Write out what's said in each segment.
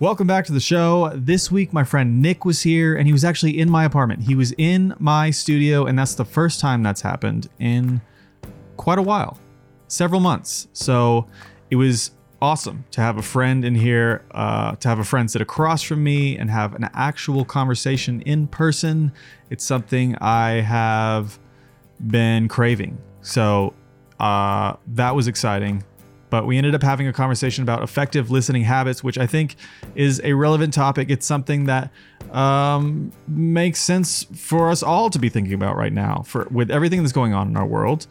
Welcome back to the show. This week, my friend Nick was here, and he was actually in my apartment. He was in my studio, and that's the first time that's happened in quite a while several months. So it was awesome to have a friend in here, uh, to have a friend sit across from me and have an actual conversation in person. It's something I have been craving. So uh, that was exciting. But we ended up having a conversation about effective listening habits, which I think is a relevant topic. It's something that um, makes sense for us all to be thinking about right now, for with everything that's going on in our world.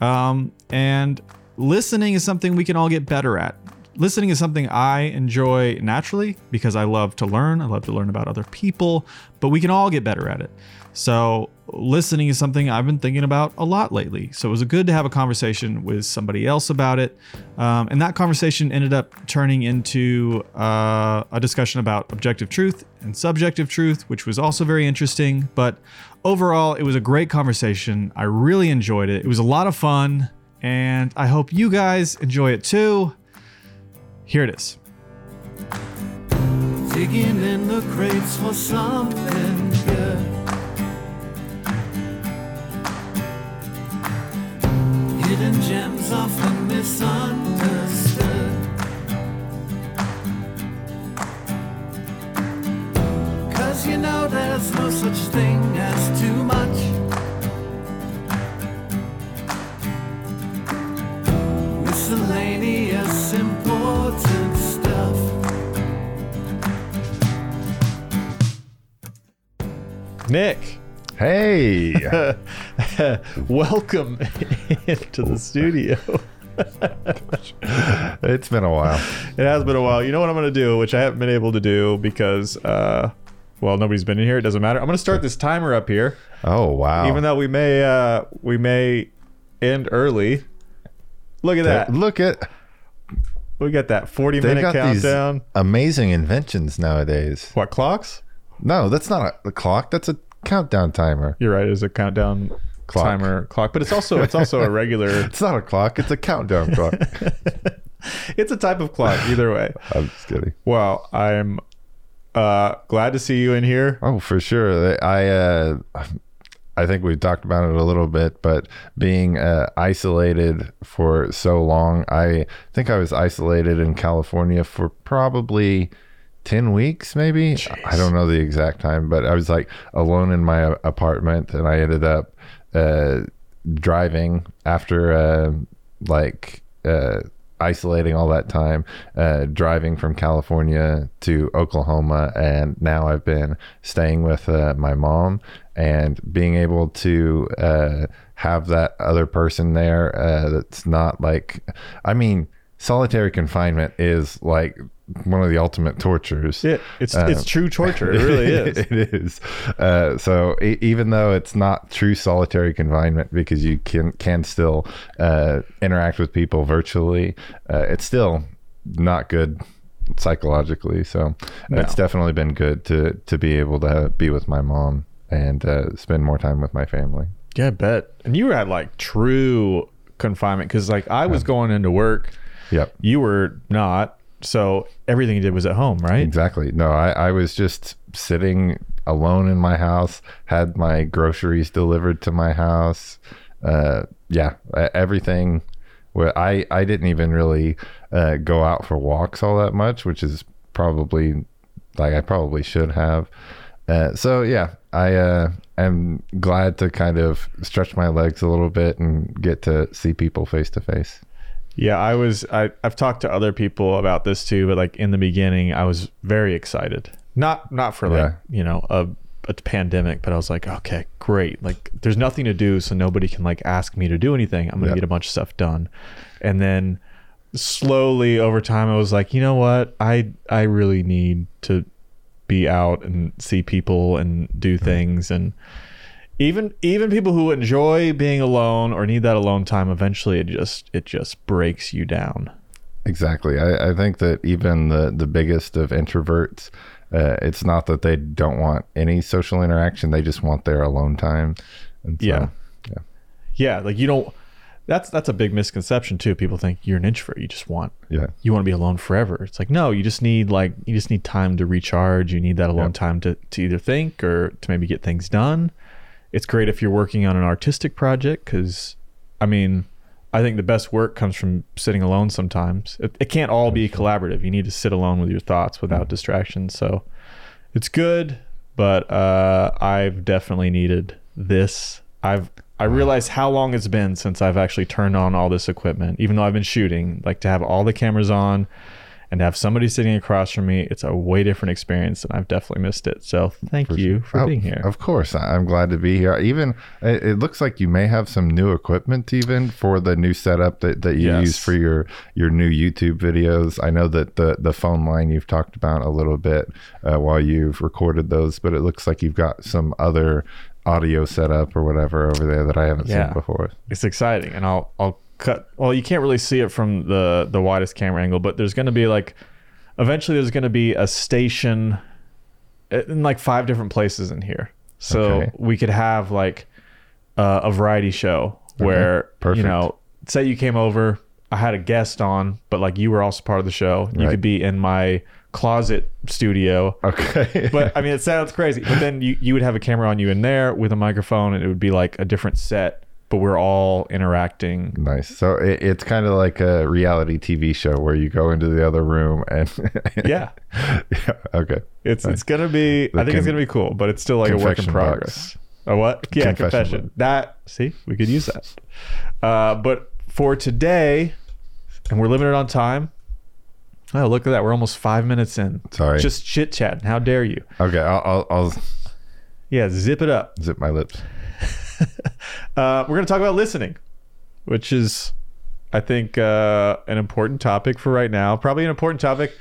Um, and listening is something we can all get better at. Listening is something I enjoy naturally because I love to learn. I love to learn about other people, but we can all get better at it. So, listening is something I've been thinking about a lot lately. So, it was good to have a conversation with somebody else about it. Um, and that conversation ended up turning into uh, a discussion about objective truth and subjective truth, which was also very interesting. But overall, it was a great conversation. I really enjoyed it. It was a lot of fun, and I hope you guys enjoy it too. Here it is. Digging in the crates for something Hidden gems often misunderstood. Cause you know there's no such thing as too much. Miscellaneous important stuff. Nick, Hey, welcome into the studio. it's been a while. It has been a while. You know what I'm going to do, which I haven't been able to do because, uh, well, nobody's been in here. It doesn't matter. I'm going to start this timer up here, Oh wow! even though we may uh, we may end early. Look at that. look at We got that 40 they've minute countdown. amazing inventions nowadays. What clocks? No, that's not a, a clock. That's a countdown timer. You're right. It's a countdown Clock. timer clock, but it's also it's also a regular. It's not a clock. It's a countdown clock. it's a type of clock. Either way. I'm just kidding. Well, I'm uh, glad to see you in here. Oh, for sure. I uh, I think we've talked about it a little bit, but being uh, isolated for so long, I think I was isolated in California for probably 10 weeks, maybe. I don't know the exact time, but I was like alone in my apartment and I ended up uh, driving after uh, like uh, isolating all that time, uh, driving from California to Oklahoma. And now I've been staying with uh, my mom and being able to uh, have that other person there uh, that's not like, I mean, solitary confinement is like one of the ultimate tortures. It, it's Uh, it's true torture. It really is. it is. Uh, so e- even though it's not true solitary confinement because you can can still uh, interact with people virtually, uh, it's still not good psychologically. So No. it's definitely been good to to be able to be with my mom and uh, spend more time with my family. Yeah, I bet. And you were at like true confinement because like I was going into work, Yep. you were not. So everything you did was at home, right? Exactly. No, I, I was just sitting alone in my house, had my groceries delivered to my house. Uh, yeah, everything. Where I, I didn't even really uh, go out for walks all that much, which is probably like I probably should have. Uh, so yeah, I uh, am glad to kind of stretch my legs a little bit and get to see people face to face. Yeah, I was. I I've talked to other people about this too, but like in the beginning, I was very excited. Not not for like Yeah. you know a a pandemic, but I was like, okay, great. Like there's nothing to do, so nobody can like ask me to do anything. I'm gonna get a bunch of stuff done, and then slowly over time, I was like, you know what? I I really need to be out and see people and do mm-hmm. things and even even people who enjoy being alone or need that alone time eventually it just it just breaks you down Exactly. I, I think that even the, the biggest of introverts, uh, it's not that they don't want any social interaction; they just want their alone time. And so, Yeah. yeah, yeah like you don't that's that's a big misconception too. People think you're an introvert. You just want Yeah. you want to be alone forever. It's like no, you just need like you just need time to recharge. You need that alone Yep. time to to either think or to maybe get things done. It's great if you're working on an artistic project because, I mean, I think the best work comes from sitting alone. Sometimes it, it can't all be collaborative. You need to sit alone with your thoughts without distractions. So it's good, but uh, I've definitely needed this. I've I realize how long it's been since I've actually turned on all this equipment, even though I've been shooting. Like to have all the cameras on and to have somebody sitting across from me, it's a way different experience, and I've definitely missed it. So thank you for Oh, being here. Of course, I'm glad to be here. Even it, it looks like you may have some new equipment even for the new setup that, that you Yes. use for your your new YouTube videos. I know that the the phone line you've talked about a little bit uh, while you've recorded those, but it looks like you've got some other audio setup or whatever over there that I haven't Yeah. seen before. it's exciting and i'll i'll cut well you can't really see it from the the widest camera angle but there's going to be like eventually there's going to be a station in like five different places in here so Okay. we could have like uh, a variety show where Perfect. you know say you came over i had a guest on but like you were also part of the show you Right. could be in my closet studio Okay. but I mean, it sounds crazy. But then you, you would have a camera on you in there with a microphone, and it would be like a different set, but we're all interacting. Nice. So it, it's kind of like a reality TV show where you go into the other room and Yeah, yeah. Okay. it's it's gonna be. I think it's gonna be cool, but it's still like a work in progress. A what? Yeah, Confession confession. That see, we could use that. Uh, but for today, and we're limited on time. Oh, look at that! We're almost five minutes in. Sorry. Just chit chatting. How dare you? Okay. I'll, I'll, I'll Yeah, zip it up. zip my lips. Uh, we're going to talk about listening, which is, I think, uh, an important topic for right now. Probably an important topic,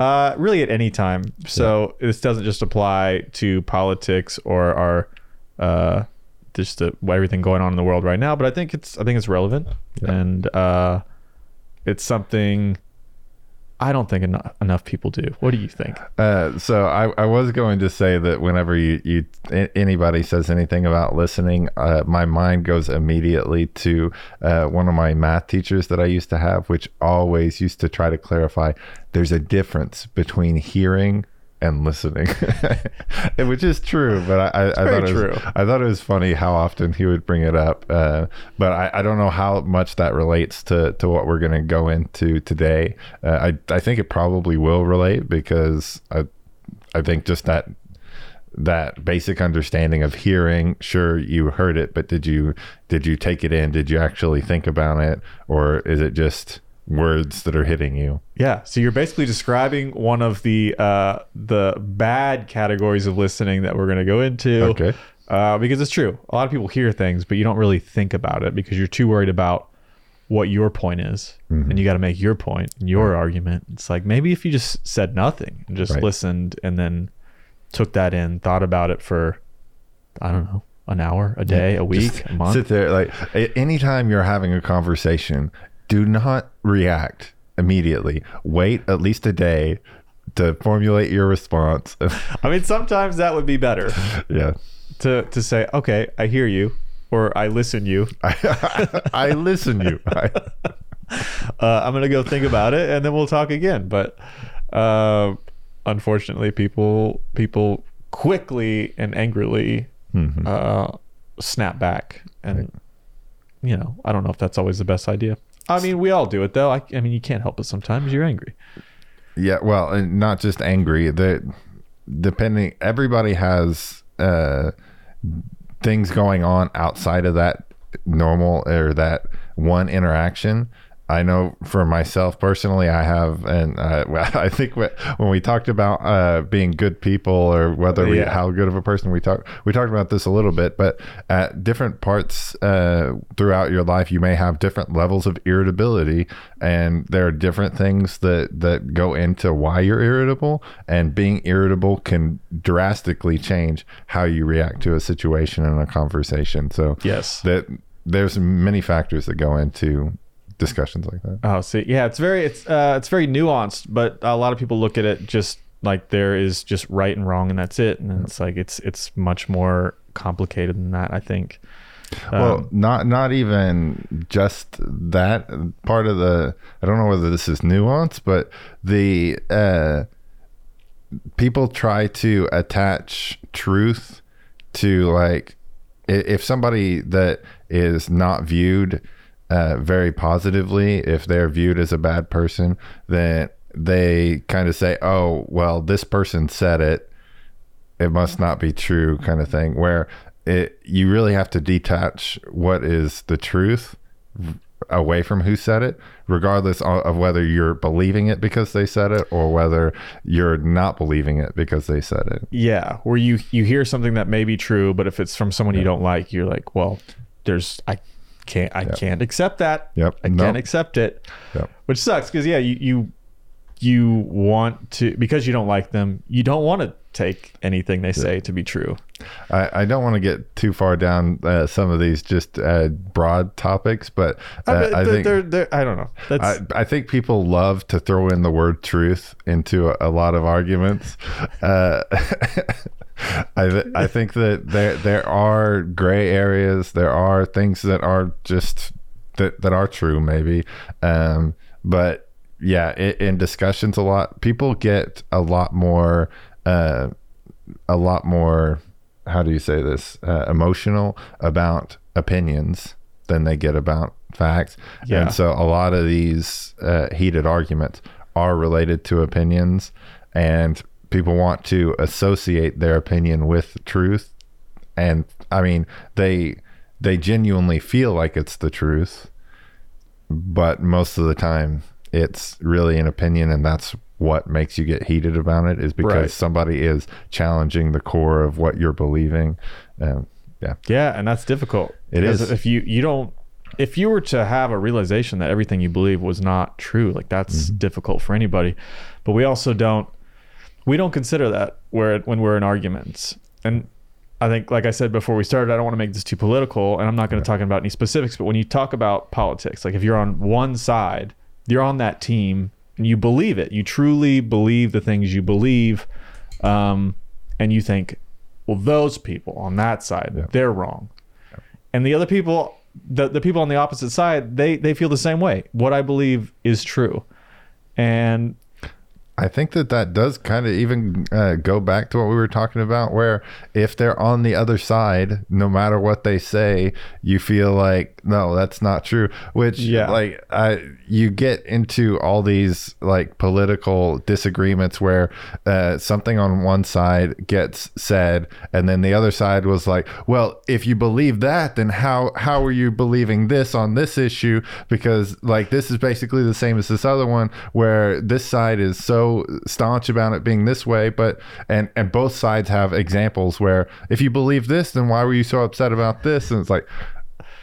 uh, really at any time. So this doesn't just apply to politics or our, uh, just the, everything going on in the world right now. But I think it's, I think it's relevant, and uh, it's something. I don't think enough, people do. What do you think? Uh, so I, I was going to say that whenever you, you anybody says anything about listening, uh, my mind goes immediately to uh, one of my math teachers that I used to have, which always used to try to clarify there's a difference between hearing and listening, which is true. But I, I, I thought it was, true. I thought it was funny how often he would bring it up. Uh, but I, I don't know how much that relates to, to what we're going to go into today. Uh, I, I think it probably will relate because I, I think just that that basic understanding of hearing sure you heard it but did you did you take it in did you actually think about it or is it just words that are hitting you Yeah. So you're basically describing one of the uh, the bad categories of listening that we're going to go into. Okay. Uh, because it's true. A lot of people hear things, but you don't really think about it because you're too worried about what your point is, Mm-hmm. and you got to make your point and your argument. It's like maybe if you just said nothing and just Right. listened and then took that in, thought about it for, I don't know, an hour, a day, a week, a month. sit there like anytime you're having a conversation do not react immediately wait at least a day to formulate your response I mean, sometimes that would be better yeah to to say, okay, I hear you, or I listen you. I, I listen you I, uh, I'm gonna go think about it, and then we'll talk again. But uh, unfortunately, people people quickly and angrily Mhm. uh, snap back, and you know, I don't know if that's always the best idea. I mean, we all do it though. I, I mean, you can't help it. Sometimes you're angry. Yeah, well, and not just angry. That depending, everybody has uh, things going on outside of that normal or that one interaction. I know for myself personally, I have, and uh, I think when we talked about uh, being good people or whether we Yeah. how good of a person we talk, we talked about this a little bit. But at different parts uh, throughout your life, you may have different levels of irritability, and there are different things that that go into why you're irritable. And being irritable can drastically change how you react to a situation and a conversation. So Yes. that there's many factors that go into discussions like that. Oh, see, yeah, it's very it's uh, it's very nuanced, but a lot of people look at it just like there is just right and wrong, and that's it. And it's like it's it's much more complicated than that. I think. Well, Um, not not even just that part of the. I don't know whether this is nuance, but the uh, people try to attach truth to like if somebody that is not viewed uh, very positively, if they're viewed as a bad person, then they kind of say, "Oh, well, this person said it." it must not be true kind of thing where it you really have to detach what is the truth away from who said it regardless of of whether you're believing it because they said it or whether you're not believing it because they said it Yeah, where you you hear something that may be true, but if it's from someone you don't like, you're like, well, there's I can't I can't accept that. Yep. I Nope. can't accept it. Yep. Which sucks because yeah, you you you want to because you don't like them, you don't want to take anything they say to be true. I, I don't want to get too far down uh, some of these just uh, broad topics, but uh, I, I they're, think they're, they're- I don't know. That's I, I think people love to throw in the word truth into a, a lot of arguments. Uh, I, th- I think that there there are gray areas. There are things that are just that that are true, maybe. Um, but yeah, i in discussions, a lot people get a lot more, uh, a lot more. How do you say this? Uh, emotional about opinions than they get about facts. Yeah. And so a lot of these uh, heated arguments are related to opinions, and people want to associate their opinion with truth. And I mean, they they genuinely feel like it's the truth, but most of the time it's really an opinion, and that's what makes you get heated about it is because Right. somebody is challenging the core of what you're believing. Um, yeah, Yeah, and that's difficult. It is If you you don't if you were to have a realization that everything you believe was not true, like that's Mm-hmm. difficult for anybody. But we also don't we don't consider that where when we're in arguments. And I think like I said before we started, I don't want to make this too political and I'm not going to talk about any specifics, but when you talk about politics, like if you're on one side, you're on that team and you believe it. You truly believe the things you believe. Um, and you think, well, those people on that side, they're wrong. And the other people, the, the people on the opposite side, they, they feel the same way. What I believe is true. And I think that that does kind of even uh, go back to what we were talking about, where if they're on the other side, no matter what they say, you feel like no, that's not true. Which, Yeah. like, I you get into all these like political disagreements where uh, something on one side gets said, and then the other side was like, well, if you believe that, then how how are you believing this on this issue? Because like this is basically the same as this other one, where this side is so staunch about it being this way, but and and both sides have examples where if you believe this, then why were you so upset about this? And it's like,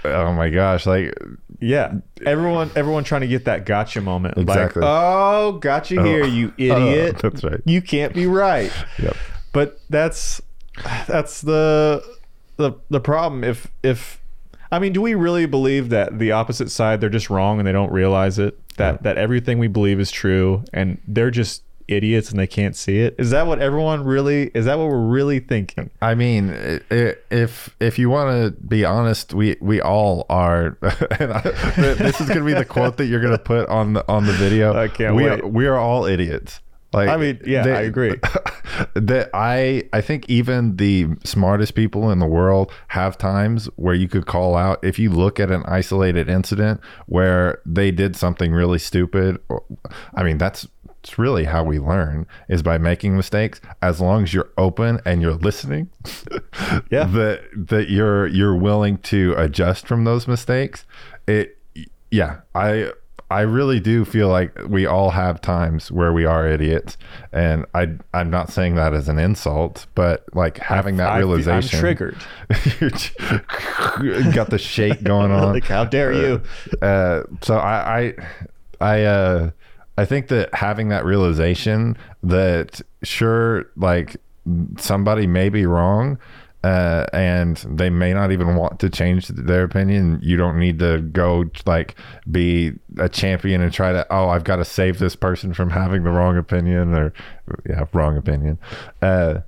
oh my gosh, like yeah, everyone everyone trying to get that gotcha moment. Exactly. Like, oh, gotcha oh. here, you oh, idiot. that's right. You can't be right. Yep. But that's that's the the the problem. If if I mean, do we really believe that the opposite side they're just wrong and they don't realize it? That that everything we believe is true and they're just idiots and they can't see it? Is that what everyone really? Is that what we're really thinking? I mean, if if you want to be honest, we we all are. and I, this is going to be the quote that you're going to put on the on the video. I can't we wait. Are, we are all idiots. Like I mean, yeah, I agree. that I I think even the smartest people in the world have times where you could call out if you look at an isolated incident where they did something really stupid. Or, I mean, that's it's really how we learn is by making mistakes. As long as you're open and you're listening, Yeah. that that you're you're willing to adjust from those mistakes. It yeah, I I really do feel like we all have times where we are idiots, and I I'm not saying that as an insult, but like having that I- realization. I'm triggered. you got the shake going on. Like, how dare you? Uh, so I I I uh I think that having that realization that sure like somebody may be wrong uh, and they may not even want to change their opinion. You don't need to go like be a champion and try to oh I've got to save this person from having the wrong opinion or yeah wrong opinion. Uh,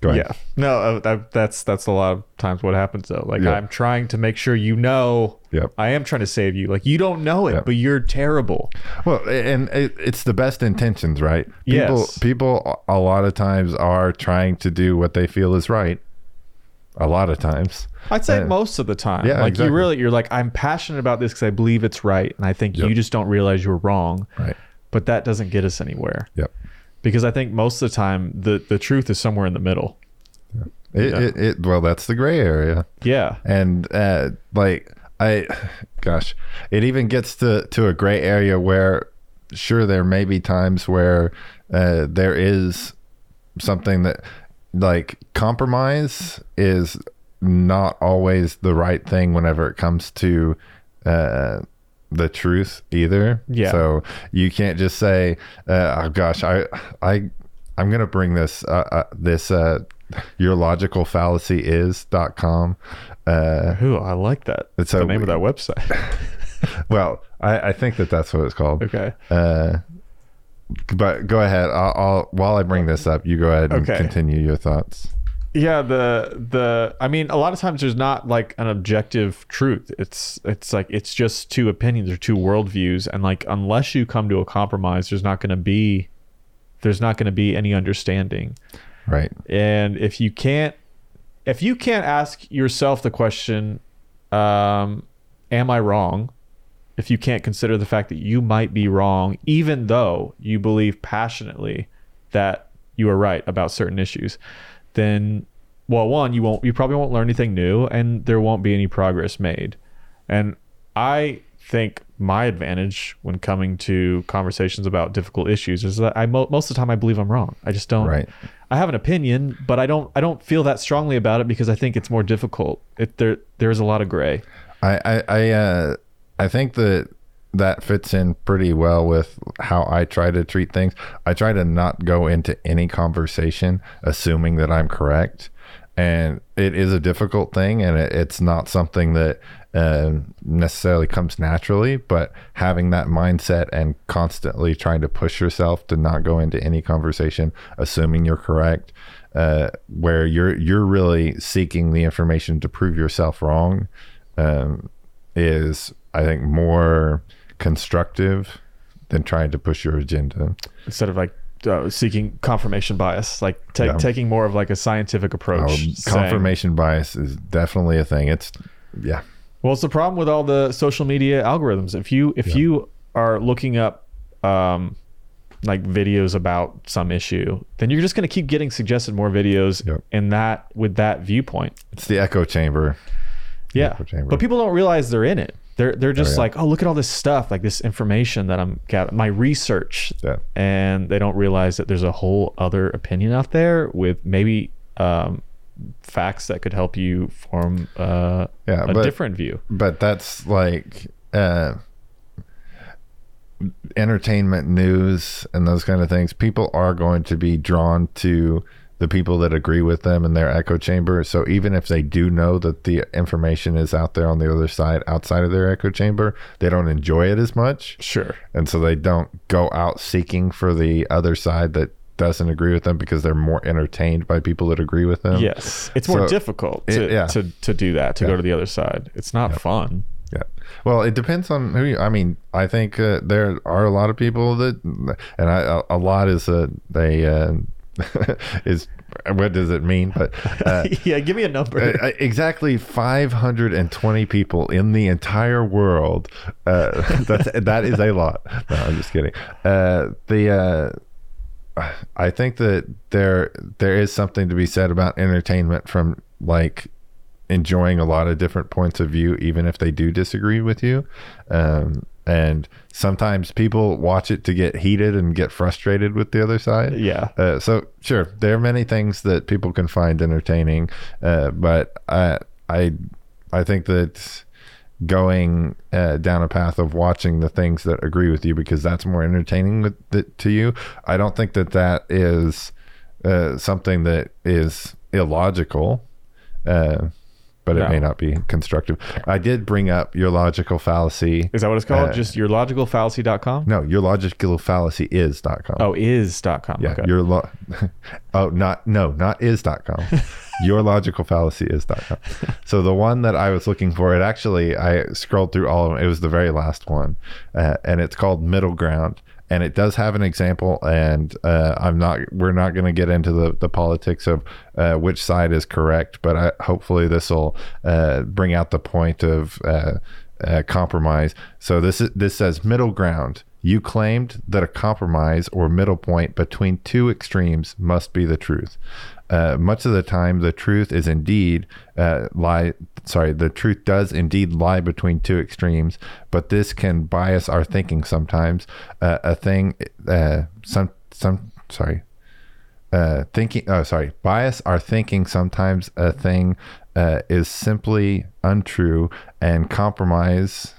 Go ahead. Yeah. No, uh, that, that's that's a lot of times what happens though. Like Yeah. I'm trying to make sure you know. Yep. I am trying to save you. Like you don't know it, Yep. but you're terrible. Well, and it, it's the best intentions, right? People, Yes. people, a lot of times are trying to do what they feel is right. A lot of times, I'd say Uh, most of the time. yeah, like exactly. you really, you're like, I'm passionate about this because I believe it's right, and I think Yep. you just don't realize you're wrong. right? But that doesn't get us anywhere Yep. because I think most of the time the the truth is somewhere in the middle. It, Yeah. it, it, well, that's the gray area. Yeah. and uh, like I, gosh, it even gets to to a gray area where, sure, there may be times where uh, there is something that, like, compromise is not always the right thing whenever it comes to. Uh, the truth either Yeah. so you can't just say uh, oh gosh i i i'm gonna bring this uh, uh this uh your logical fallacy is dot com uh Ooh, I like that. It's the a- name of that website. well i i think that that's what it's called okay. uh but go ahead I'll, I'll while i bring this up you go ahead and Okay. continue your thoughts Yeah, the the I mean, a lot of times there's not like an objective truth. It's it's like it's just two opinions or two worldviews, and like unless you come to a compromise, there's not going to be there's not going to be any understanding. right And if you can't if you can't ask yourself the question, um, am I wrong? If you can't consider the fact that you might be wrong, even though you believe passionately that you are right about certain issues, then well, one, you won't you probably won't learn anything new and there won't be any progress made. And I think my advantage when coming to conversations about difficult issues is that I mo- most of the time I believe I'm wrong. I just don't Right. I have an opinion, but I don't I don't feel that strongly about it because I think it's more difficult. It there there is a lot of gray. I I I, uh, I think that that fits in pretty well with how I try to treat things. I try to not go into any conversation assuming that I'm correct, and it is a difficult thing, and it, it's not something that uh, necessarily comes naturally. But having that mindset and constantly trying to push yourself to not go into any conversation assuming you're correct, uh, where you're you're really seeking the information to prove yourself wrong um, is I think more constructive than trying to push your agenda. Instead of like uh, seeking confirmation bias, like ta- Yeah. taking more of like a scientific approach. Oh, saying- confirmation bias is definitely a thing. It's yeah, Well, it's the problem with all the social media algorithms. If you if you are looking up um, like videos about some issue, then you're just going to keep getting suggested more videos Yep. in that with that viewpoint. it's the echo chamber. Yeah, but people don't realize they're in it. They're they're just yeah. like, oh, look at all this stuff, like this information that I'm got my research, Yeah. and they don't realize that there's a whole other opinion out there with maybe um, facts that could help you form uh, Yeah, a but- different view. But that's like uh, entertainment news and those kind of things. People are going to be drawn to the people that agree with them in their echo chamber. So even if they do know that the information is out there on the other side, outside of their echo chamber, they don't enjoy it as much. Sure. and so they don't go out seeking for the other side that doesn't agree with them because they're more entertained by people that agree with them. Yes, it's more So, difficult it- to, yeah. to to do that to Yeah. go to the other side. It's not fun. Yeah. Well, it depends on who you. I mean, I think uh, there are a lot of people that, and I, a, a lot is a they uh, is what does it mean? But uh, yeah, give me a number. uh, exactly 520 people in the entire world. Uh, that's that is a lot. No, I'm just kidding. Uh, the uh, I think that there there is something to be said about entertainment from like enjoying a lot of different points of view, even if they do disagree with you. Um, and sometimes people watch it to get heated and get frustrated with the other side. yeah. Uh, so sure, there are many things that people can find entertaining, uh, but I I I think that going uh, down a path of watching the things that agree with you because that's more entertaining with it, to you. I don't think that that is uh, something that is illogical. But it No. may not be constructive. I did bring up your logical fallacy. Is that what it's called? Uh, Just your logicalfallacy.com? No, your logical fallacy is.com. Oh, is.com. yeah, okay. your lo- Oh, not no, not is.com. your logical fallacy is.com. So the one that I was looking for, it actually I scrolled through all of them. It was the very last one. Uh, and it's called Middle Ground. And it does have an example, and uh, I'm not. We're not going to get into the, the politics of uh, which side is correct, but I, hopefully this will uh, bring out the point of uh, uh, compromise. So this is this says middle ground. You claimed that a compromise or middle point between two extremes must be the truth. Uh, much of the time, the truth is indeed uh, lie. Sorry, the truth does indeed lie between two extremes, but this can bias our thinking sometimes. Uh, a thing, uh, some, some, sorry, uh, thinking. Oh, sorry, bias our thinking. Sometimes a thing is simply untrue, and compromise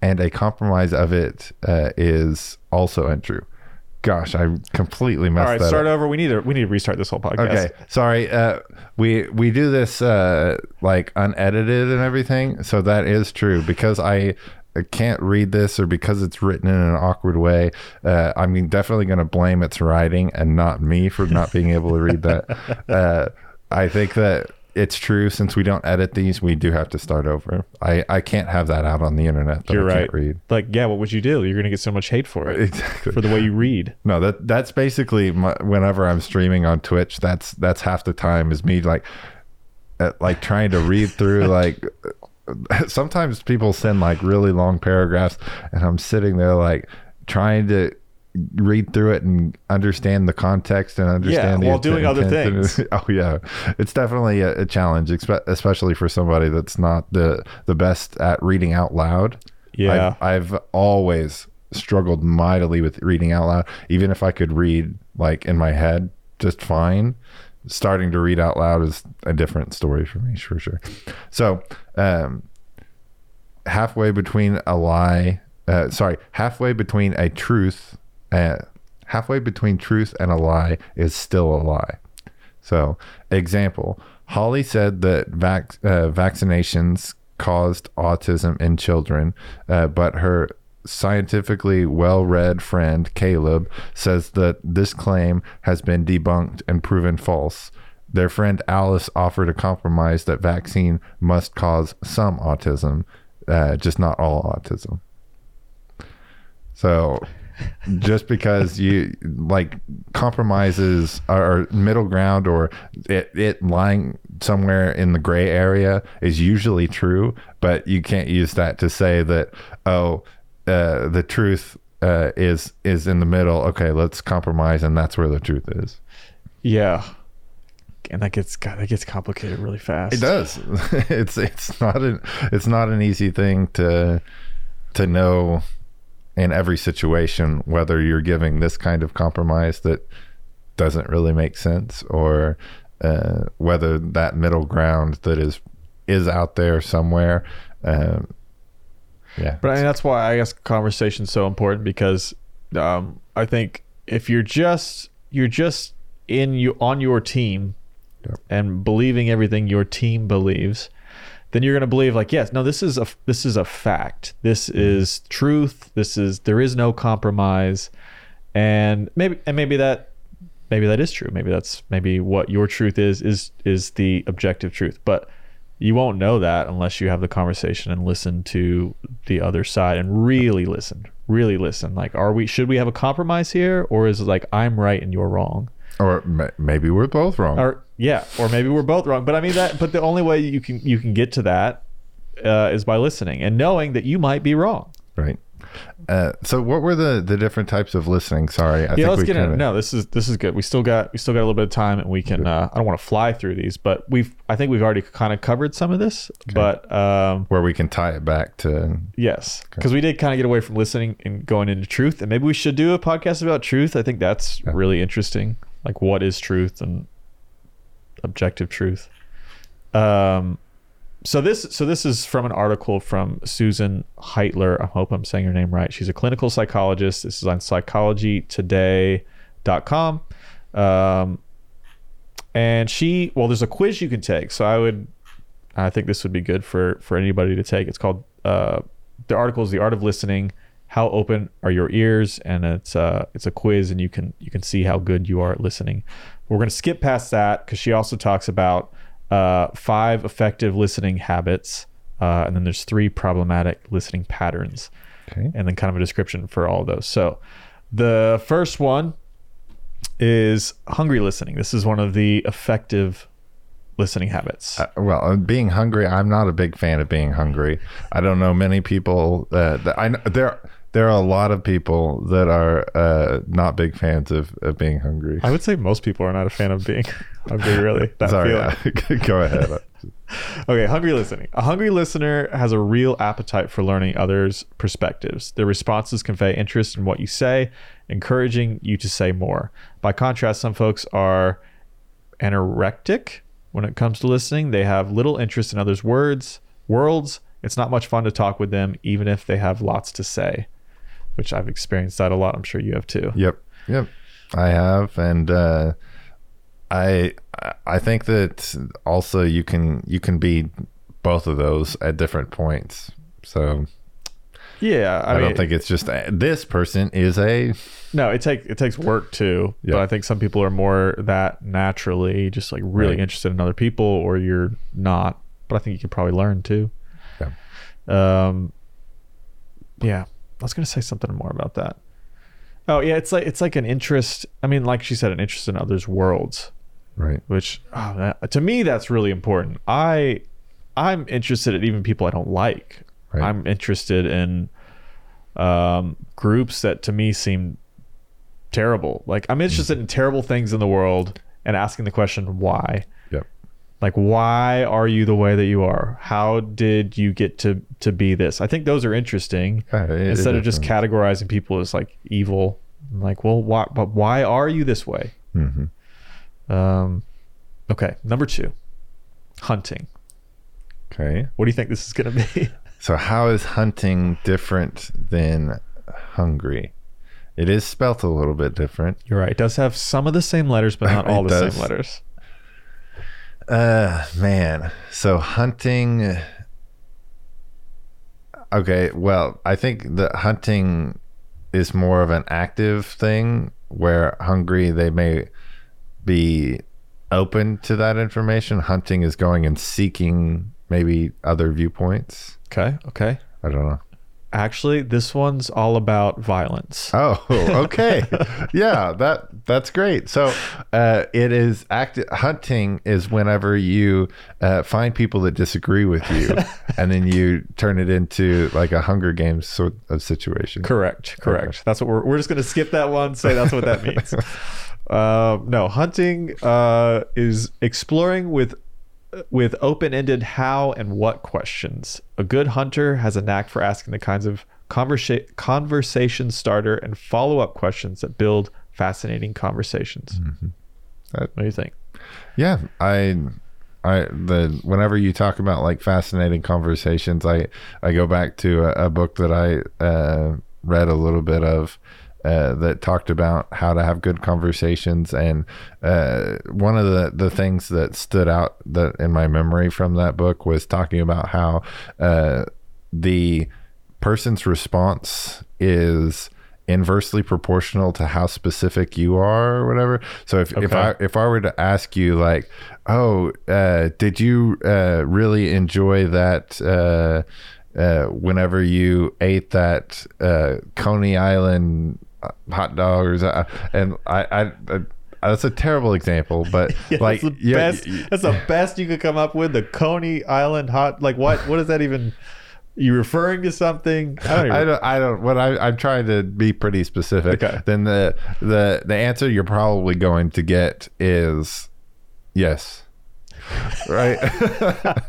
and a compromise of it is also untrue. Gosh, I completely messed up. All right, start up. over. We need to we need to restart this whole podcast. Okay, sorry. Uh, we we do this uh, like unedited and everything, so that is true because I can't read this or because it's written in an awkward way. Uh, I'm definitely going to blame its writing and not me for not being able to read that. Uh, I think that it's true since we don't edit these, we do have to start over. I I can't have that out on the internet. You're right. Read Like, yeah, what would you do? You're gonna get so much hate for it exactly. for the way you read. No, that that's basically my, whenever I'm streaming on Twitch. That's that's half the time is me like uh, like trying to read through like. Sometimes people send like really long paragraphs, and I'm sitting there like trying to read through it and understand the context and understand the while doing other intent and- things. oh yeah, it's definitely a, a challenge, especially for somebody that's not the the best at reading out loud. Yeah. I've, I've always struggled mightily with reading out loud, even if I could read like in my head just fine. Starting to read out loud is a different story for me, for sure. So, um, halfway between a lie, uh, sorry, halfway between a truth, uh, halfway between truth and a lie is still a lie. So, example Holly said that vac- uh, vaccinations caused autism in children, uh, but her scientifically well read friend Caleb says that this claim has been debunked and proven false. Their friend Alice offered a compromise that vaccine must cause some autism, uh, just not all autism. So just because you like compromises or middle ground or it, it lying somewhere in the gray area is usually true, but you can't use that to say that, oh, uh, the truth uh, is is in the middle. Okay, let's compromise, and that's where the truth is. Yeah. And that gets God, that gets complicated really fast. It does. it's it's not an it's not an easy thing to to know in every situation whether you're giving this kind of compromise that doesn't really make sense or uh, whether that middle ground that is is out there somewhere. Um, yeah, But I mean, that's why I guess conversation's so important because um, I think if you're just you're just in you on your team Yep. and believing everything your team believes, then you're going to believe like yes, no, this is a this is a fact. This mm-hmm. is truth. This is there is no compromise, and maybe and maybe that maybe that is true. Maybe that's maybe what your truth is is is the objective truth, but you won't know that unless you have the conversation and listen to the other side and really listen really listen like are we should we have a compromise here or is it like i'm right and you're wrong or maybe we're both wrong. or yeah or maybe we're both wrong but i mean that but the only way you can you can get to that uh, is by listening and knowing that you might be wrong right. Uh, so, what were the the different types of listening? Sorry, I yeah let's we get kinda- in no this is this is good we still got we still got a little bit of time and we can uh, i don't want to fly through these but we've i think we've already kind of covered some of this but um where we can tie it back to Yes, because we did kind of get away from listening and going into truth, and maybe we should do a podcast about truth. I think that's really interesting. Like, what is truth and objective truth? Um, so this so this is from an article from Susan Heitler. I hope I'm saying her name right. She's a clinical psychologist. This is on psychologytoday.com. Um, and she well there's a quiz you can take so i would i think this would be good for for anybody to take it's called uh the article is the art of listening how open are your ears and it's uh it's a quiz and you can you can see how good you are at listening we're going to skip past that because she also talks about uh five effective listening habits uh, and then there's three problematic listening patterns Okay. and then kind of a description for all of those so the first one is hungry listening. This is one of the effective listening habits. Uh, well, uh, being hungry, I'm not a big fan of being hungry. I don't know many people that, that I kn- there there are a lot of people that are uh, not big fans of, of being hungry. I would say most people are not a fan of being hungry, really. That Sorry, feeling. uh, go ahead. Okay, hungry listening. A hungry listener has a real appetite for learning others' perspectives. Their responses convey interest in what you say, encouraging you to say more. By contrast, some folks are anorectic when it comes to listening. They have little interest in others' words, worlds. It's not much fun to talk with them, even if they have lots to say, which I've experienced that a lot. I'm sure you have too. Yep, yep, I have, and uh, I I think that also you can you can be both of those at different points. So Yeah, I, I, mean, don't think it's just uh, this person is a No, it takes it takes work too. Yeah. But I think some people are more that naturally, just like really Right. interested in other people, or you're not. But I think you could probably learn too. Yeah. Um. Yeah, I was gonna say something more about that. Oh yeah, it's like it's like an interest. I mean, like she said, an interest in others' worlds, right. which oh, that, to me that's really important. I I'm interested in even people I don't like. Right. I'm interested in um, groups that to me seem terrible. Like I'm interested in terrible things in the world and asking the question why. Like why are you the way that you are? How did you get to to be this? I think those are interesting Yeah, it- it instead of just categorizing people as like evil. I'm like, well, why? But why are you this way? Mhm. Um, okay, number two, hunting. Okay. What do you think this is going to be? So how is hunting different than hungry? It is spelt a little bit different. You're right. It does have some of the same letters, but not all the does. same letters. Uh man. So hunting Okay, well, I think the hunting is more of an active thing where hungry they may be open to that information. Hunting is going and seeking maybe other viewpoints. Okay. Okay. I don't know. Actually, this one's all about violence. Oh, okay. yeah, that that's great. So, uh, it is active hunting is whenever you uh, find people that disagree with you, and then you turn it into like a Hunger Games sort of situation. Correct. Correct. That's what we're. We're just going to skip that one. Say that's what that means. Um, no, hunting uh, is exploring with with open-ended how and what questions. A good hunter has a knack for asking the kinds of conversa- conversation starter and follow-up questions that build fascinating conversations. That- what do you think? Yeah, I, I the whenever you talk about like fascinating conversations, I I go back to a, a book that I uh, read a little bit of. Uh, that talked about how to have good conversations. And uh, one of the, the things that stood out that in my memory from that book was talking about how uh, the person's response is inversely proportional to how specific you are or whatever. So if, if i if i were to ask you like oh uh, did you uh, really enjoy that uh, uh, whenever you ate that uh, coney island hot dog or and i i, I that's a terrible example, but Yeah, like that's the yeah, best. y- that's the best you could come up with. The Coney Island hot. Like what? What is that even? You referring to something? I don't. Even, I don't. I don't. What I, I'm trying to be pretty specific. Okay. Then the the the answer you're probably going to get is yes, right.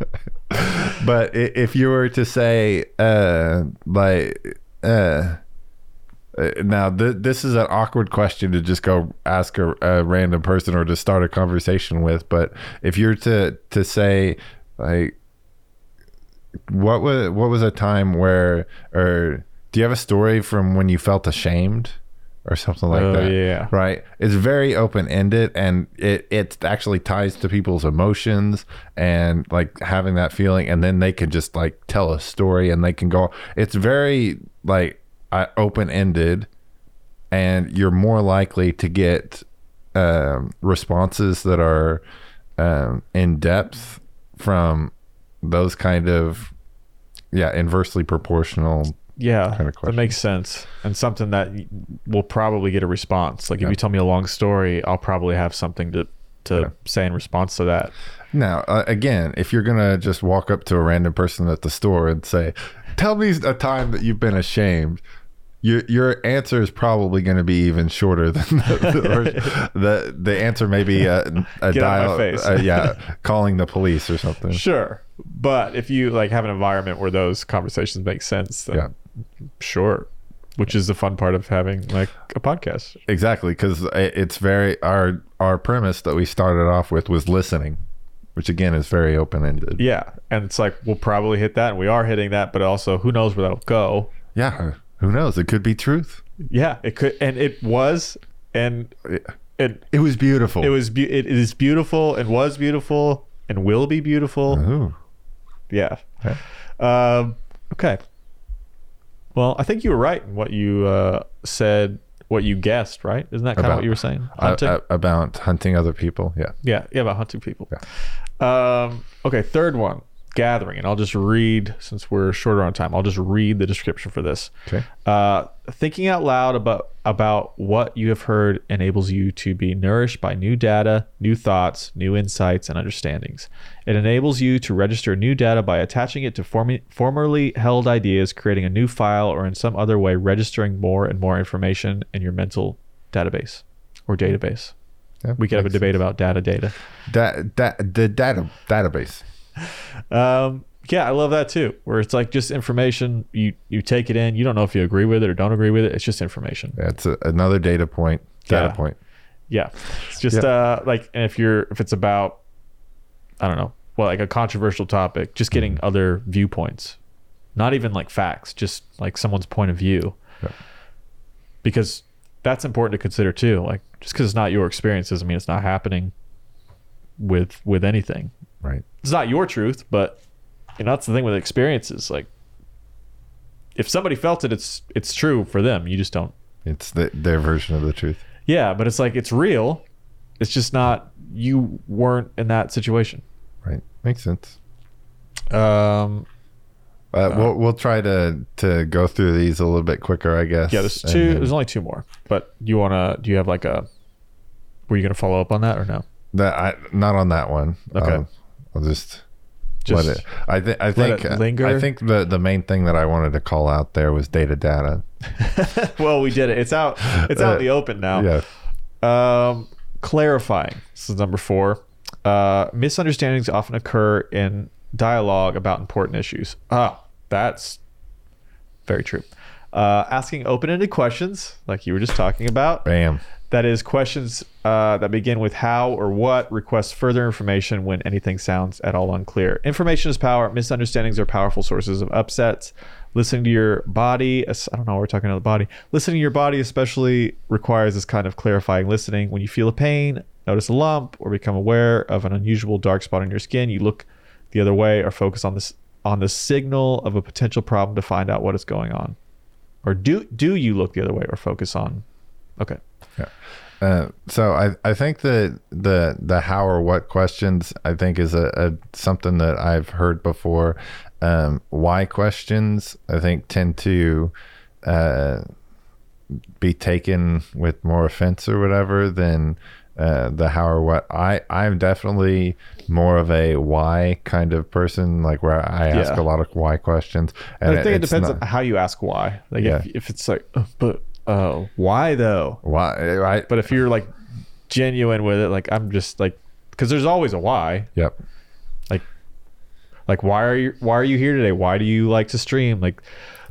but if you were to say uh like uh. Uh, Now, th- this is an awkward question to just go ask a, a random person or to start a conversation with. But if you're to to say like, what was what was a time where or do you have a story from when you felt ashamed or something like Oh, that. yeah. Right. It's very open ended and it, it actually ties to people's emotions and like having that feeling. And then they can just like tell a story and they can go. It's very like open ended and you're more likely to get um, responses that are um, in depth from those kind of yeah inversely proportional Yeah, kind of that makes sense, and something that will probably get a response. Like if Yeah. you tell me a long story, I'll probably have something to to Yeah. say in response to that. now uh, again if you're gonna just walk up to a random person at the store and say tell me a time that you've been ashamed your your answer is probably going to be even shorter than the the, the, the answer may be a, a dial face. uh, yeah calling the police or something Sure, but if you like have an environment where those conversations make sense, then Yeah. sure. Which is the fun part of having like a podcast. Exactly, because it's very our our premise that we started off with was listening, which again is very open ended. Yeah, and it's like we'll probably hit that, and we are hitting that, but also who knows where that'll go. Yeah, who knows? It could be truth. Yeah, it could, and it was, and it It was beautiful. it was be- it is beautiful and was beautiful and will be beautiful. Ooh. Yeah. Okay. Um, okay. Well, I think you were right in what you uh, said, what you guessed, right? Isn't that kind of what you were saying? Hunting? uh, about hunting other people. Yeah. yeah, yeah, about hunting people. Um, okay, third one, gathering, and I'll just read since we're shorter on time. I'll just read the description for this. Okay. Uh, thinking out loud about about what you have heard enables you to be nourished by new data, new thoughts, new insights, and understandings. It enables you to register new data by attaching it to form- formerly held ideas, creating a new file, or in some other way registering more and more information in your mental database or database. Yeah, We could have a debate about data data. Da- da- the data database. Um, yeah, I love that too. Where it's like just information. You you take it in. You don't know if you agree with it or don't agree with it. It's just information. That's a, another data point. Data Yeah. point. Yeah, it's just Yeah. uh like and if you're if it's about I don't know well like a controversial topic, just getting Mm-hmm. other viewpoints, not even like facts, just like someone's point of view, Yeah. because that's important to consider too. Like just because it's not your experience doesn't mean it's not happening with with anything. Right. It's not your truth, but you know that's the thing with experiences. Like if somebody felt it, it's it's true for them. You just don't It's the, their version of the truth. Yeah, but it's like it's real. It's just not you weren't in that situation. Right. Makes sense. Um Uh, we'll we'll try to to go through these a little bit quicker, I guess. yeah, there's two then- there's only two more. But you wanna do you have like a were you gonna follow up on that or no? That I not on that one. Okay. I'll, I'll just, Just let it. I think. I think. it linger? I think the the main thing that I wanted to call out there was data data. well, we did it. It's out it's out in the open now. Yeah. Um, clarifying. This is number four. Uh, misunderstandings often occur in dialogue about important issues. Ah, that's very true. Uh, asking open-ended questions, like you were just talking about. Bam. That is questions uh, that begin with how or what, request further information when anything sounds at all unclear. Information is power. Misunderstandings are powerful sources of upsets. Listening to your body, I don't know, we're talking about the body. Listening to your body especially requires this kind of clarifying listening. When you feel a pain, notice a lump, or become aware of an unusual dark spot on your skin, you look the other way or focus on this on the signal of a potential problem to find out what is going on. Or do do you look the other way or focus on? Okay. Uh, so I, I think that the the how or what questions I think is a, a something that I've heard before. Um, why questions I think tend to uh, be taken with more offense or whatever than uh, the how or what. I I'm definitely more of a why kind of person, like where I ask Yeah. a lot of why questions. I think it it's depends not- on how you ask why. Like if, Yeah. if it's like, "Uh, but uh, why though? why. Right? But if you're like genuine with it, like I'm just like, because there's always a why. yep. Like, like why are you why are you here today? Why do you like to stream? Like,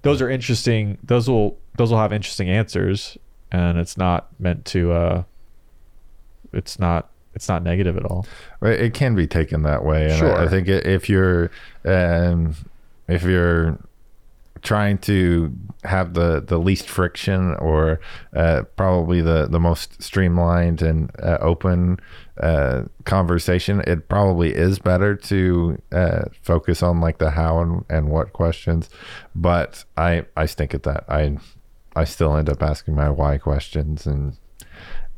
those are interesting. Those will those will have interesting answers, and it's not meant to. uh It's not it's not negative at all. Right, It can be taken that way, and Sure. I, I think if you're um, if you're trying to have the the least friction or uh, probably the the most streamlined and uh, open uh, conversation it probably is better to uh, focus on like the how and, and what questions. But i i stink at that. I i still end up asking my why questions and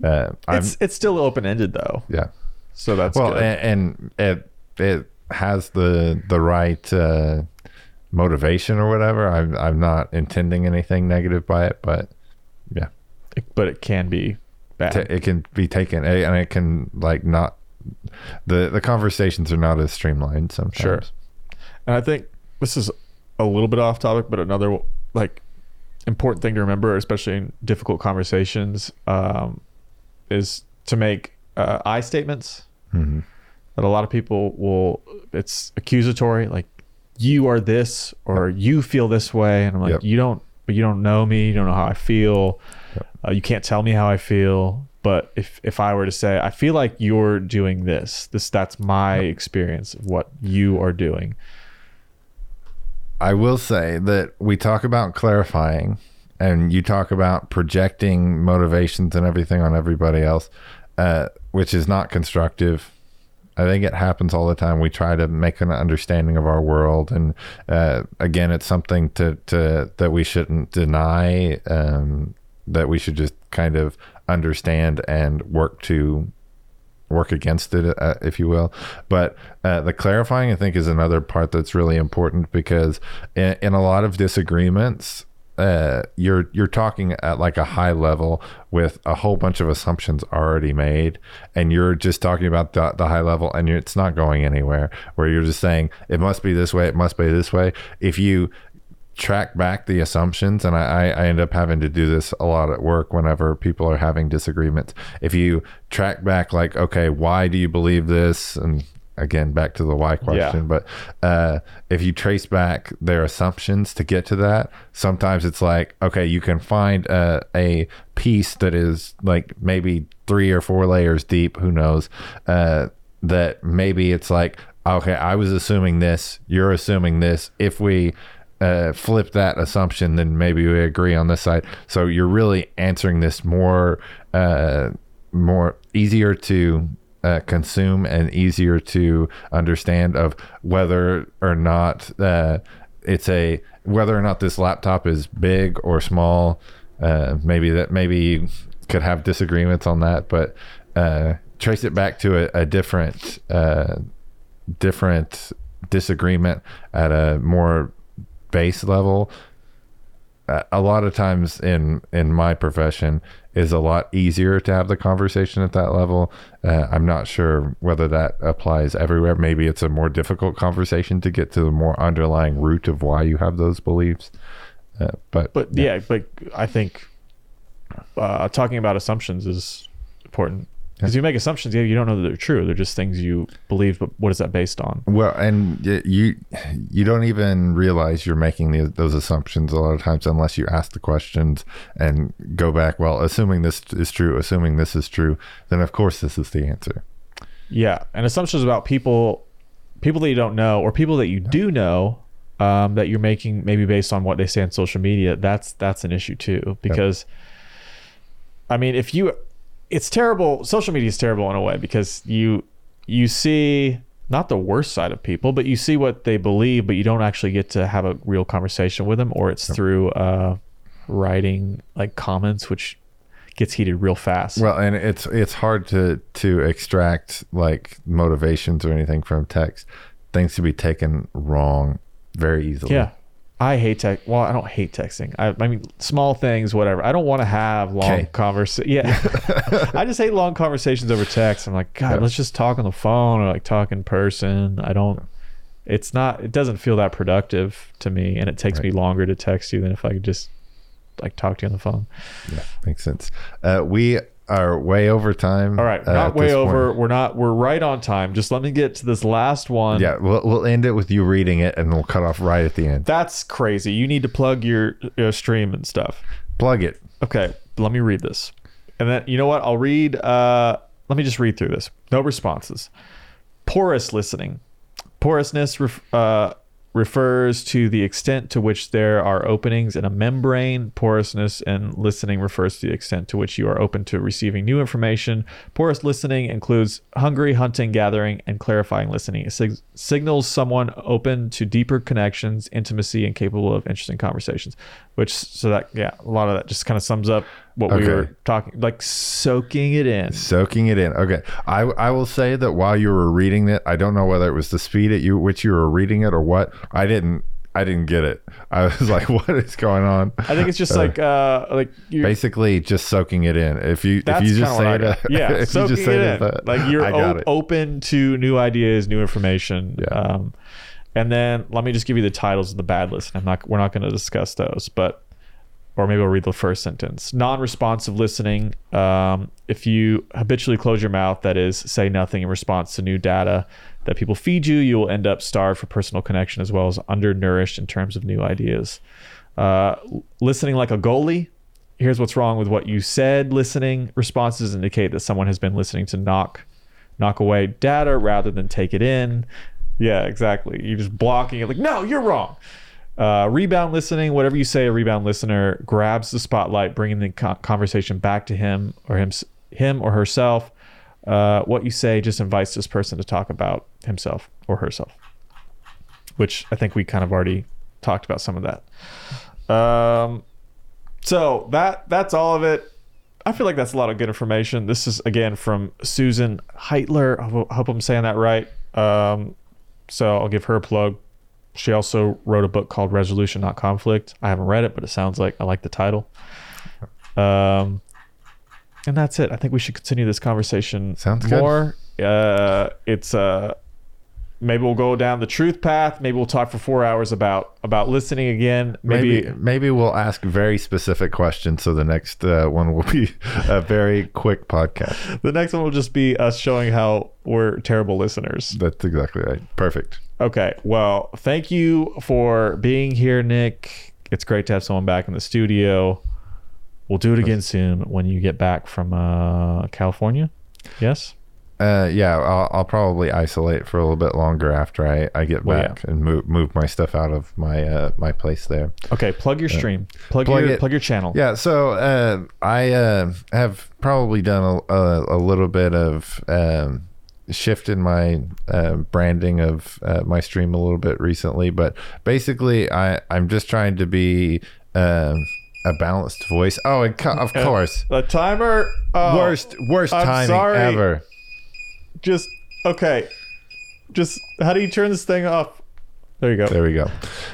uh, It's it's still open ended though, yeah. So that's well good. and, and it it has the the right uh, motivation or whatever i'm i'm not intending anything negative by it but yeah but it can be bad. it can be taken and it can like not the the conversations are not as streamlined sometimes Sure. And I think this is a little bit off topic, but another like important thing to remember, especially in difficult conversations, um, is to make uh, I statements. Mm-hmm. That a lot of people will. It's accusatory, like you are this or you feel this way, and I'm like, Yep. you don't, but you don't know me. You don't know how I feel. Uh, you can't tell me how I feel. But if if I were to say, I feel like you're doing this, this that's my experience of what you are doing. I will say that we talk about clarifying and you talk about projecting motivations and everything on everybody else, uh, which is not constructive. I think it happens all the time. We try to make an understanding of our world, and uh, again, it's something to, to that we shouldn't deny. Um, that we should just kind of understand and work to work against it, uh, if you will. But uh, the clarifying, I think, is another part that's really important because in, in a lot of disagreements, uh, you're you're talking at like a high level with a whole bunch of assumptions already made, and you're just talking about the, the high level, and it's not going anywhere. Where you're just saying it must be this way, it must be this way. If you track back the assumptions and I, I end up having to do this a lot at work whenever people are having disagreements if you track back like okay why do you believe this and again back to the why question but uh, if you trace back their assumptions to get to that sometimes it's like okay you can find a, a piece that is like maybe three or four layers deep who knows uh, that maybe it's like okay i was assuming this you're assuming this if we uh, flip that assumption, then maybe we agree on this side. So you're really answering this more, uh, more easier to uh, consume and easier to understand of whether or not uh, it's a whether or not this laptop is big or small. Uh, maybe that maybe you could have disagreements on that, but uh, trace it back to a, a different uh, different disagreement at a more base level a lot of times in in my profession is a lot easier to have the conversation at that level. Uh, i'm not sure whether that applies everywhere. Maybe it's a more difficult conversation to get to the more underlying root of why you have those beliefs. Uh, but But yeah, but I think uh, talking about assumptions is important because you make assumptions. Yeah, you don't know that they're true. They're just things you believe. But what is that based on? Well, and you you don't even realize you're making the, those assumptions a lot of times unless you ask the questions and go back. Well, assuming this is true, assuming this is true, then of course this is the answer. Yeah, and assumptions about people, people that you don't know, or people that you do know, um, that you're making maybe based on what they say on social media. That's that's an issue too because, I mean, if you, it's terrible. Social media is terrible in a way because you you see not the worst side of people, but you see what they believe, but you don't actually get to have a real conversation with them, or it's through uh, writing like comments, which gets heated real fast. Well, and it's it's hard to to extract like motivations or anything from text. Things to be taken wrong very easily. Yeah. I hate text. Well, I don't hate texting. I, I mean, small things, whatever. I don't want to have long Okay. conversations. Yeah. I just hate long conversations over text. I'm like, God, Yeah. let's just talk on the phone or like talk in person. I don't, it's not, it doesn't feel that productive to me. And it takes me longer to text you than if I could just like talk to you on the phone. Yeah, makes sense. Uh, we are way over time. All right. uh, not way this point. over. We're not, we're right on time. Just let me get to this last one. Yeah, we'll, we'll end it with you reading it, and we'll cut off right at the end. That's crazy. You need to plug your, your stream and stuff. Plug it. Okay, let me read this. And then you know what? I'll read uh let me just read through this. No responses. Porous listening. Porousness ref, uh refers to the extent to which there are openings in a membrane. Porousness and listening refers to the extent to which you are open to receiving new information. Porous listening includes hungry, hunting, gathering, and clarifying listening. It sig- signals someone open to deeper connections, intimacy, and capable of interesting conversations. Which, so that, yeah, a lot of that just kind of sums up what we were talking, like soaking it in. soaking it in. Okay, I I will say that while you were reading it, I don't know whether it was the speed at you which you were reading it or what. I didn't I didn't get it. I was like, what is going on? I think it's just like, uh, like you're, Basically, just soaking it in. If you if you just say it, uh, yeah, you soaking it in. uh, like you're o- it. open to new ideas, new information. Yeah. Um, and then let me just give you the titles of the bad list. I'm not. We're not going to discuss those, but or maybe I'll read the first sentence. Non-responsive listening. Um, if you habitually close your mouth, that is, say nothing in response to new data that people feed you, you will end up starved for personal connection as well as undernourished in terms of new ideas. Uh, listening like a goalie. Here's what's wrong with what you said. Listening responses indicate that someone has been listening to knock knock away data rather than take it in. Yeah, exactly. You're just blocking it like, no, you're wrong. Uh, rebound listening, whatever you say, a rebound listener grabs the spotlight, bringing the conversation back to him or him, him or herself. Uh, what you say just invites this person to talk about himself or herself, which I think we kind of already talked about some of that. Um, so that that's all of it. I feel like that's a lot of good information. This is again from Susan Heitler. I hope I'm saying that right. Um, so I'll give her a plug. She also wrote a book called Resolution Not Conflict. I haven't read it, but it sounds like I like the title. Um, and that's it. I think we should continue this conversation Sounds good. more. Uh, it's uh, maybe we'll go down the truth path. Maybe we'll talk for four hours about about listening again. Maybe, Maybe maybe we'll ask very specific questions, so the next uh, one will be a very quick podcast. the next one will just be us showing how we're terrible listeners. That's exactly right. Perfect. Okay. Well, thank you for being here, Nick. It's great to have someone back in the studio. We'll do it again soon when you get back from uh, California. Yes. Uh, yeah, I'll, I'll probably isolate for a little bit longer after I, I get Well, back and move move my stuff out of my uh, my place there. Okay. Plug your stream. Plug, plug your it. plug your channel. Yeah, so uh, I uh, have probably done a, a, a little bit of um, shift in my uh, branding of uh, my stream a little bit recently, but basically, I I'm just trying to be um, a balanced voice. Oh, and co- of course, The timer. oh, worst worst I'm timing sorry. ever. Just okay. Just how do you turn this thing off? There you go. There we go.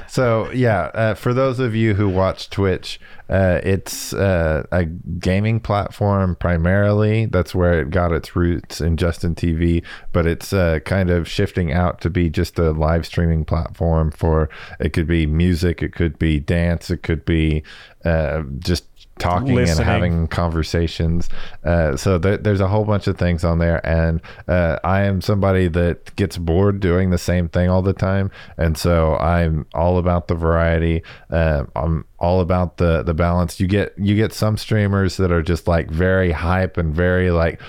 So yeah, uh, for those of you who watch Twitch, uh, it's uh, a gaming platform primarily. That's where it got its roots in Justin TV, but it's uh, kind of shifting out to be just a live streaming platform for. It could be music, it could be dance, it could be uh, just talking Listening. and having conversations. Uh, so there, there's a whole bunch of things on there, and uh, I am somebody that gets bored doing the same thing all the time, and so I'm all about the variety. Uh, I'm all about the the balance. You get you get some streamers that are just like very hype and very like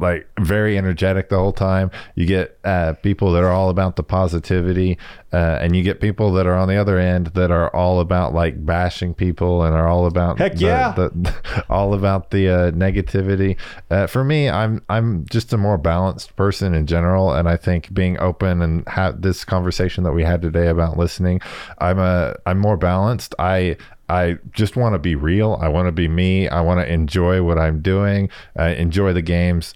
like very energetic the whole time. You get uh, people that are all about the positivity, uh, and you get people that are on the other end that are all about like bashing people and are all about Heck the- yeah. the, all about the uh, negativity. Uh, for me, I'm I'm just a more balanced person in general, and I think being open and have this conversation that we had today about listening, I'm a I'm more balanced. I I just want to be real. I want to be me. I want to enjoy what I'm doing. Uh, enjoy the games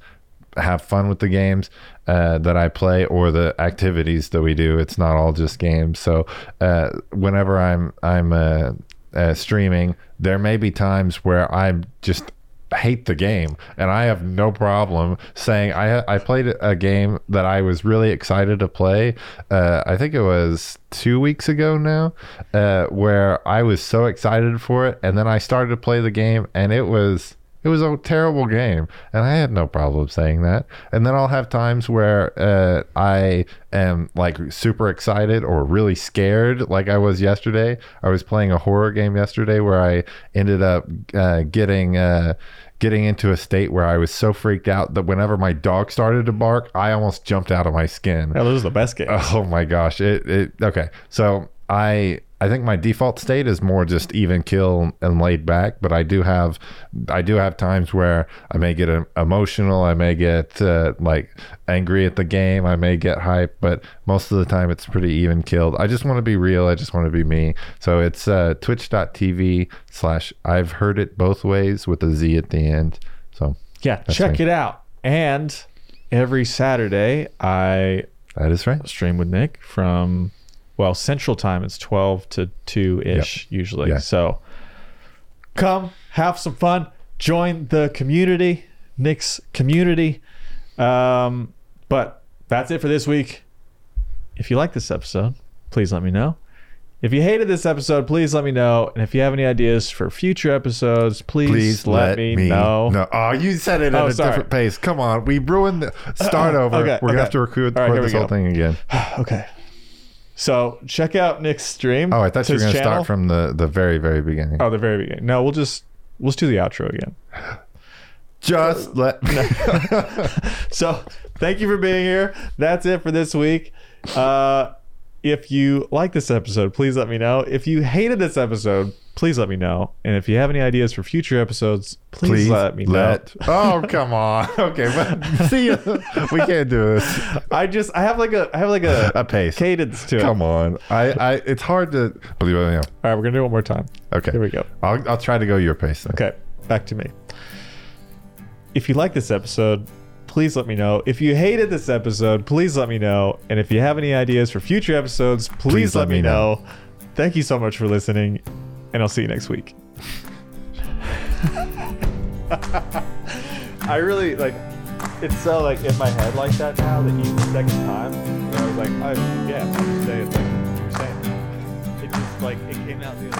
have fun with the games uh, that I play or the activities that we do. It's not all just games. So uh, whenever I'm I'm uh, uh, streaming, there may be times where I'm just hate the game and I have no problem saying I I played a game that I was really excited to play uh, I think it was two weeks ago now uh, where I was so excited for it and then I started to play the game and it was it was a terrible game, and I had no problem saying that. And then I'll have times where uh, I am like super excited or really scared, like I was yesterday. I was playing a horror game yesterday where I ended up uh, getting uh, getting into a state where I was so freaked out that whenever my dog started to bark, I almost jumped out of my skin. Yeah, those are the best games. Oh my gosh. It it okay. So I I think my default state is more just even kill and laid back, but I do have I do have times where I may get uh, emotional, I may get uh, like angry at the game, I may get hype, but most of the time it's pretty even killed. I just want to be real, I just want to be me. So it's uh, twitch.tv slash I've heard it both ways with a Z at the end. So yeah, check me. it out. And every Saturday, I that is right. stream with Nick from well Central Time. It's twelve to two ish usually. Yeah. So come have some fun. Join the community, Nick's community. Um, but that's it for this week. If you like this episode, please let me know. If you hated this episode, please let me know. And if you have any ideas for future episodes, please, Please let, me, know. No, oh, you said it at Oh, a sorry. different pace. Come on, we ruined the start over. Okay, We're gonna have to record, record we this whole go. thing again. Okay. So check out Nick's stream. Oh, I thought you were gonna start from the the very very beginning. Oh, the very beginning. No, we'll just we'll just do the outro again. Just let. So thank you for being here. That's it for this week. Uh, if you like this episode, please let me know. If you hated this episode, please let me know. And if you have any ideas for future episodes, please, Please let me let. Oh come on. Okay, but see, you. we can't do this. I just I have like a I have like a, A pace. cadence to it. Come on. I, I. It's hard to believe it. Yeah. All right, we're gonna do it one more time. Okay. Here we go. I'll I'll try to go your pace. Then. Okay, back to me. If you like this episode, please let me know. If you hated this episode, please let me know. And if you have any ideas for future episodes, please, let, me know. Thank you so much for listening, and I'll see you next week. I really like it's so like in my head like that now that each second time I was like, I yeah, I'm just saying like you're saying. It just like it came out the.